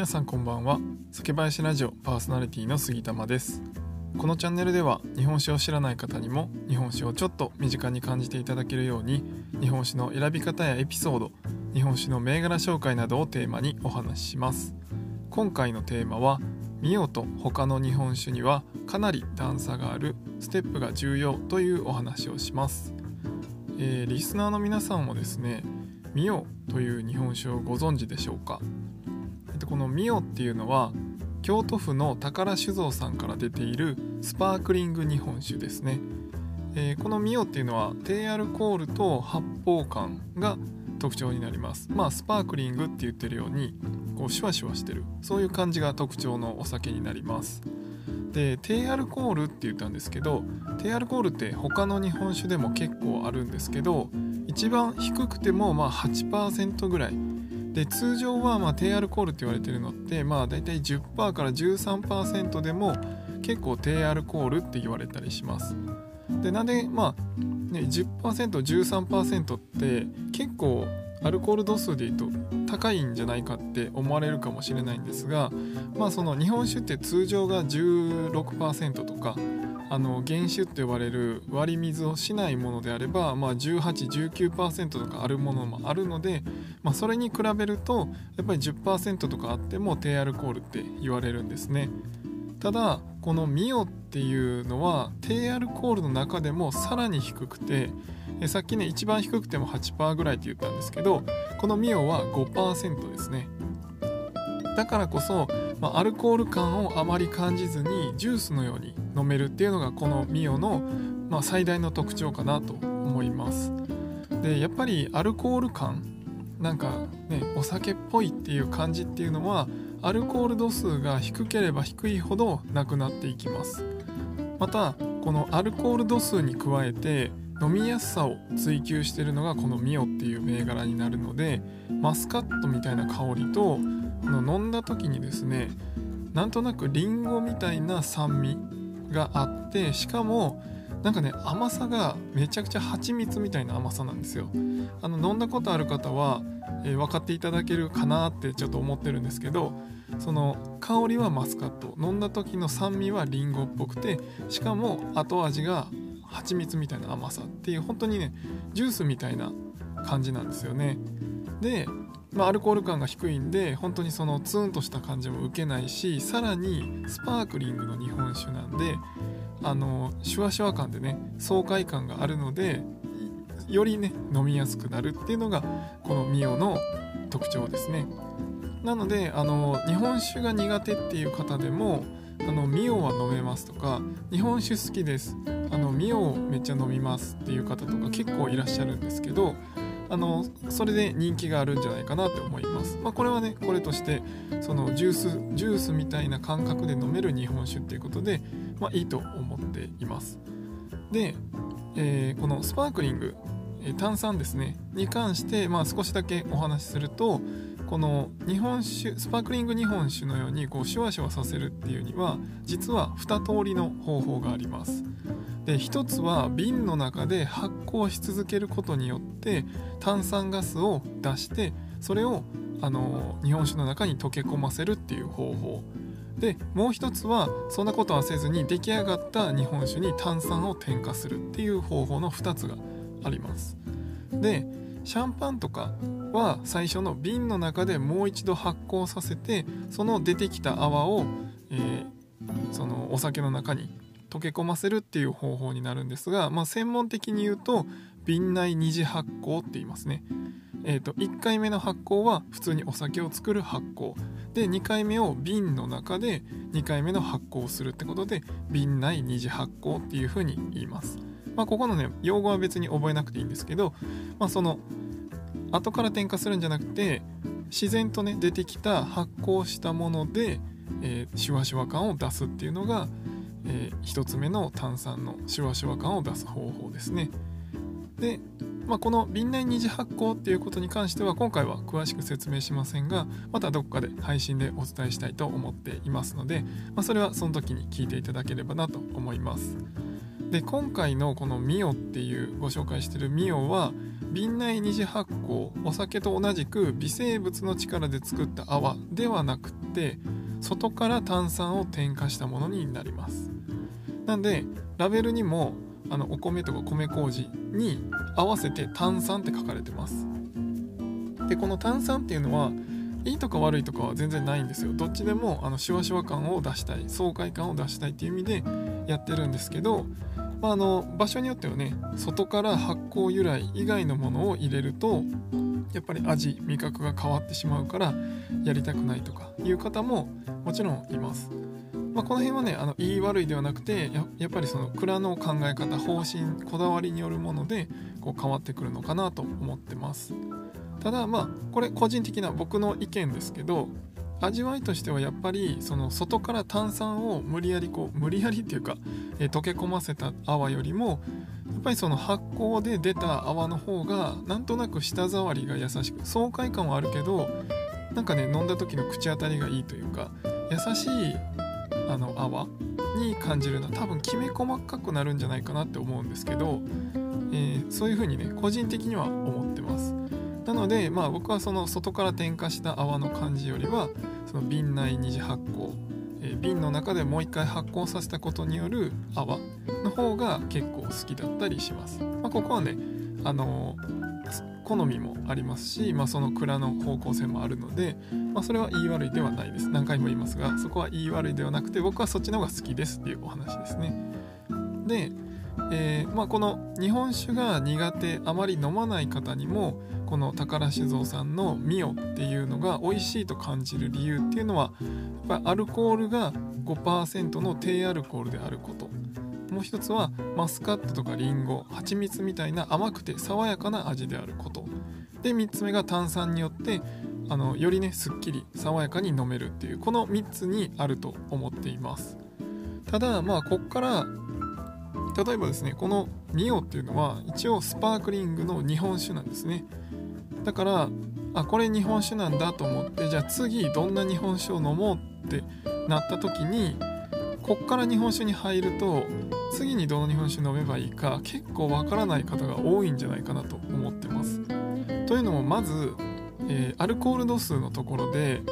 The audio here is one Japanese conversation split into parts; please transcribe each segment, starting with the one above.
皆さんこんばんは。酒林ラジオパーソナリティの杉玉です。このチャンネルでは日本酒を知らない方にも日本酒をちょっと身近に感じていただけるように日本酒の選び方やエピソード日本酒の銘柄紹介などをテーマにお話しします。今回のテーマはミオと他の日本酒にはかなり段差があるステップが重要というお話をします、えー、リスナーの皆さんもですねミオという日本酒をご存知でしょうか、このミオっていうのは京都府の宝酒造さんから出ているスパークリング日本酒ですね、えー、このミオっていうのは低アルコールと発泡感が特徴になります。まあスパークリングって言ってるようにこうシュワシュワしてるそういう感じが特徴のお酒になります。で低アルコールって言ったんですけど低アルコールって他の日本酒でも結構あるんですけど一番低くてもまあ8%ぐらいで通常はまあ低アルコールって言われてるのってまあ大体10%から13%でも結構低アルコールって言われたりします。でなんでまあね 10%13% って結構アルコール度数で言うと高いんじゃないかって思われるかもしれないんですがまあその日本酒って通常が16%とかあの原酒って呼ばれる割り水をしないものであれば、まあ、1819%とかあるものもあるので、まあ、それに比べるとやっぱり10%とかあっても低アルコールって言われるんですね。ただこのミオっていうのは低アルコールの中でもさらに低くてさっきね一番低くても8%ぐらいって言ったんですけどこのミオは5%ですね。だからこそ、まあ、アルコール感をあまり感じずにジュースのように飲めるっていうのがこのミオの、まあ、最大の特徴かなと思います。でやっぱりアルコール感なんかねお酒っぽいっていう感じっていうのはアルコール度数が低ければ低いほどなくなっていきます。またこのアルコール度数に加えて飲みやすさを追求してるのがこのミオっていう銘柄になるのでマスカットみたいな香りとの飲んだ時にですねなんとなくリンゴみたいな酸味があってしかもなんかね甘さがめちゃくちゃ蜂蜜みたいな甘さなんですよ。あの飲んだことある方は、えー、分かっていただけるかなってちょっと思ってるんですけどその香りはマスカット。飲んだ時の酸味はリンゴっぽくてしかも後味が蜂蜜みたいな甘さっていう本当にねジュースみたいな感じなんですよね。でまあ、アルコール感が低いんで本当にそのツーンとした感じも受けないしさらにスパークリングの日本酒なんであのシュワシュワ感でね爽快感があるのでよりね飲みやすくなるっていうのがこのミオの特徴ですね。なのであの日本酒が苦手っていう方でもあのミオは飲めますとか日本酒好きですあのミオめっちゃ飲みますっていう方とか結構いらっしゃるんですけどあのそれで人気があるんじゃないかなって思います、まあ、これはねこれとしてそのジュースジュースみたいな感覚で飲める日本酒っていうことで、まあ、いいと思っています。で、えー、このスパークリング炭酸ですねに関して、まあ、少しだけお話しするとこの日本酒スパークリング日本酒のようにこうシュワシュワさせるっていうには実は2通りの方法があります。で一つは瓶の中で発酵し続けることによって炭酸ガスを出してそれをあの日本酒の中に溶け込ませるっていう方法。でもう一つはそんなことはせずに出来上がった日本酒に炭酸を添加するっていう方法の2つがあります。でシャンパンとかは最初の瓶の中でもう一度発酵させてその出てきた泡を、えー、そのお酒の中に溶け込ませるっていう方法になるんですが、まあ、専門的に言うと瓶内二次発酵って言いますね。えーと、1回目の発酵は普通にお酒を作る発酵で2回目を瓶の中で2回目の発酵をするってことで瓶内二次発酵っていうふうに言います。まあ、ここのね用語は別に覚えなくていいんですけど、まあ、その後から添加するんじゃなくて自然とね出てきた発酵したもので、えー、シュワシュワ感を出すっていうのがえー、1つ目の炭酸のシュワシュワ感を出す方法ですね。で、まあ、この瓶内二次発酵っていうことに関しては今回は詳しく説明しませんがまたどこかで配信でお伝えしたいと思っていますので、まあ、それはその時に聞いていただければなと思います。で今回のこのミオっていうご紹介してるミオは瓶内二次発酵お酒と同じく微生物の力で作った泡ではなくって外から炭酸を添加したものになりますなんでラベルにもあのお米とか米麹に合わせて炭酸って書かれてますでこの炭酸っていうのはいいとか悪いとかは全然ないんですよどっちでもあのシュワシュワ感を出したい爽快感を出したいっていう意味でやってるんですけど、まあ、あの場所によってはね外から発酵由来以外のものを入れるとやっぱり味味覚が変わってしまうからやりたくないとかいう方ももちろんいます。まあ、この辺はねあの言い悪いではなくてやっぱりその蔵の考え方方針こだわりによるものでこう変わってくるのかなと思ってます。ただまあこれ個人的な僕の意見ですけど味わいとしてはやっぱりその外から炭酸を無理やりこう無理やりっていうか、えー、溶け込ませた泡よりもやっぱりその発酵で出た泡の方がなんとなく舌触りが優しく爽快感はあるけどなんかね飲んだ時の口当たりがいいというか優しいあの泡に感じるのは多分きめ細かくなるんじゃないかなって思うんですけど、えー、そういう風にね個人的には思ってます。なのでまあ僕はその外から添加した泡の感じよりはその瓶内二次発酵、えー、瓶の中でもう一回発酵させたことによる泡の方が結構好きだったりします、まあ、ここはねあのー好みもありますし、まあ、その蔵の方向性もあるので、まあ、それは言い悪いではないです。何回も言いますがそこは言い悪いではなくて僕はそっちの方が好きですっていうお話ですね。で、えー、まあ、この日本酒が苦手あまり飲まない方にもこの宝酒造さんのミオっていうのが美味しいと感じる理由っていうのはやっぱアルコールが5%の低アルコールであることもう一つはマスカットとかリンゴ蜂蜜みたいな甘くて爽やかな味であること。で3つ目が炭酸によってあのよりねすっきり爽やかに飲めるっていうこの3つにあると思っています。ただまあこっから例えばですねこのミオっていうのは一応スパークリングの日本酒なんですね。だからあこれ日本酒なんだと思ってじゃあ次どんな日本酒を飲もうってなった時にこっから日本酒に入ると次にどの日本酒飲めばいいか結構わからない方が多いんじゃないかなと思ってます。というのもまず、えー、アルコール度数のところで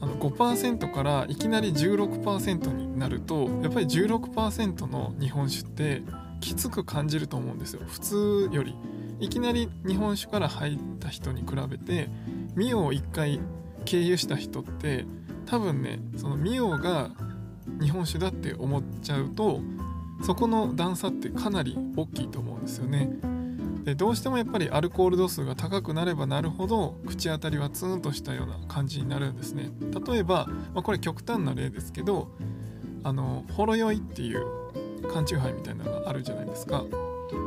あの5%からいきなり16%になるとやっぱり16%の日本酒ってきつく感じると思うんですよ普通よりいきなり日本酒から入った人に比べてミオを1回経由した人って多分ねそのミオが日本酒だって思っちゃうとそこの段差ってかなり大きいと思うんですよね。でどうしてもやっぱりアルコール度数が高くなればなるほど口当たりはツーンとしたような感じになるんですね。例えば、まあ、これ極端な例ですけどあのほろ酔いっていう缶チューハイみたいなのがあるじゃないですか。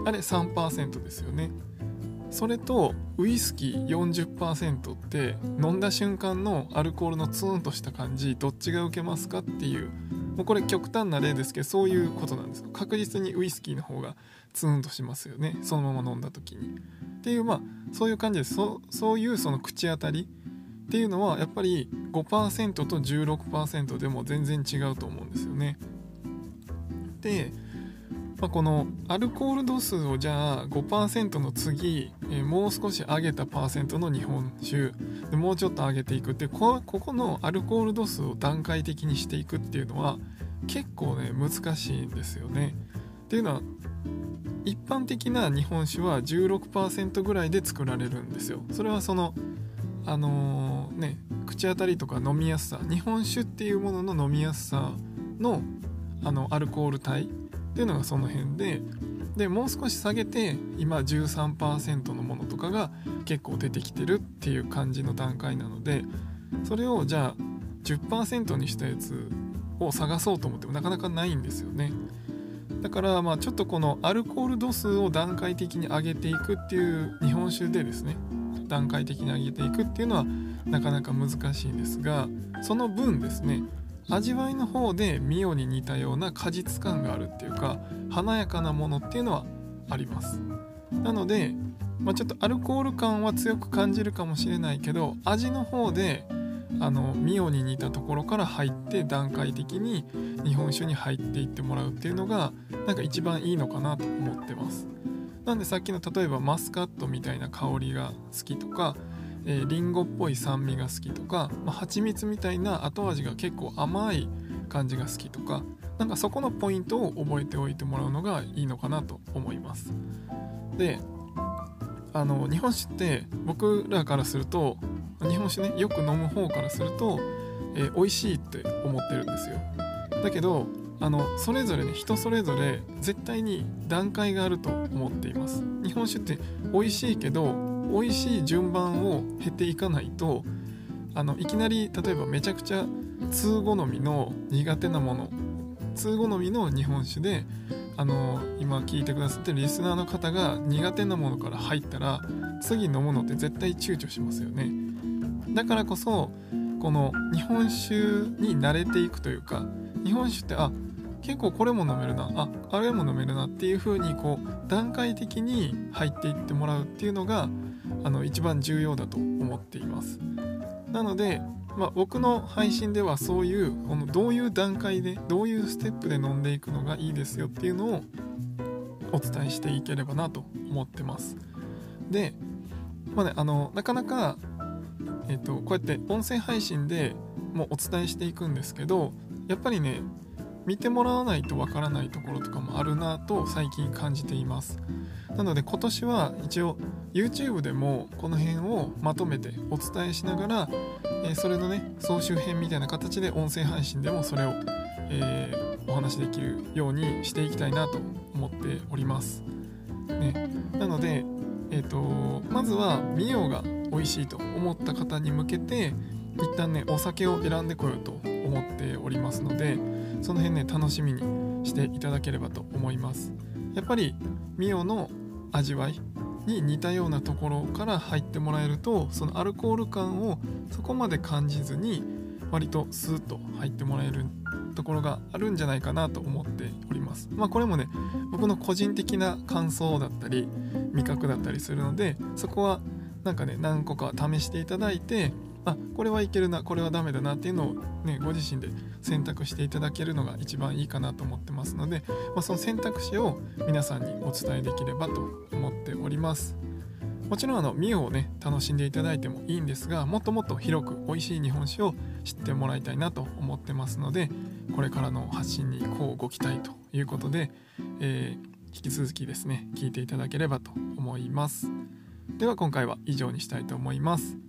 あれ3%ですよね。それとウイスキー40%って飲んだ瞬間のアルコールのツーンとした感じどっちが受けますかっていうもうこれ極端な例ですけどそういうことなんです確実にウイスキーの方がツーンとしますよね。そのまま飲んだ時に。っていうまあそういう感じです。そそういうその口当たりっていうのはやっぱり5%と16%でも全然違うと思うんですよね。でまあ、このアルコール度数をじゃあ5%の次、えー、もう少し上げたパーセントの日本酒でもうちょっと上げていくってここのアルコール度数を段階的にしていくっていうのは結構ね難しいんですよね。っていうのは一般的な日本酒は16%ぐらいで作られるんですよ。それはそのあのー、ね口当たりとか飲みやすさ日本酒っていうものの飲みやすさのあのアルコール体っていうのがその辺ででもう少し下げて今13%のものとかが結構出てきてるっていう感じの段階なのでそれをじゃあ10%にしたやつを探そうと思ってもなかなかないんですよね。だからまあちょっとこのアルコール度数を段階的に上げていくっていう日本酒でですね段階的に上げていくっていうのはなかなか難しいんですがその分ですね味わいの方でミオに似たような果実感があるっていうか華やかなものっていうのはあります。なので、まあ、ちょっとアルコール感は強く感じるかもしれないけど味の方であのミオに似たところから入って段階的に日本酒に入っていってもらうっていうのがなんか一番いいのかなと思ってます。なんでさっきの例えばマスカットみたいな香りが好きとか、えー、リンゴっぽい酸味が好きとか、まあ、蜂蜜みたいな後味が結構甘い感じが好きとかなんかそこのポイントを覚えておいてもらうのがいいのかなと思います。であの日本酒って僕らからすると日本酒ねよく飲む方からすると、えー、美味しいって思ってるんですよ。だけどあのそれぞれね人それぞれ絶対に段階があると思っています。日本酒って美味しいけど美味しい順番を経ていかないとあのいきなり例えばめちゃくちゃ通好みの苦手なもの通好みの日本酒であの今聞いてくださってるリスナーの方が苦手なものから入ったら次飲むのって絶対躊躇しますよね。だからこそこの日本酒に慣れていくというか日本酒ってあ結構これも飲めるなああれも飲めるなっていう風にこう段階的に入っていってもらうっていうのがあの一番重要だと思っています。なのでまあ、僕の配信ではそういうこのどういう段階でどういうステップで飲んでいくのがいいですよっていうのをお伝えしていければなと思ってます。で、まあね、あのなかなか、えーと、こうやって音声配信でもお伝えしていくんですけどやっぱりね見てもらわないとわからないところとかもあるなと最近感じています。なので今年は一応 YouTube でもこの辺をまとめてお伝えしながら、えー、それのね総集編みたいな形で音声配信でもそれを、えー、お話しできるようにしていきたいなと思っております、ね、なので、えーと、まずはミオが美味しいと思った方に向けて一旦ねお酒を選んでこようと思っておりますのでその辺ね楽しみにしていただければと思います。やっぱりミオの味わいに似たようなところから入ってもらえるとそのアルコール感をそこまで感じずに割とスーッと入ってもらえるところがあるんじゃないかなと思っております。まあこれもね僕の個人的な感想だったり味覚だったりするのでそこはなんかね何個か試していただいてあこれはいけるなこれはダメだなっていうのをねご自身で選択していただけるのが一番いいかなと思ってますので、まあ、その選択肢を皆さんにお伝えできればと思っております。もちろんあのミオをね楽しんでいただいてもいいんですがもっともっと広く美味しい日本酒を知ってもらいたいなと思ってますのでこれからの発信にこうご期待ということで、えー、引き続きですね聞いていただければと思います。では今回は以上にしたいと思います。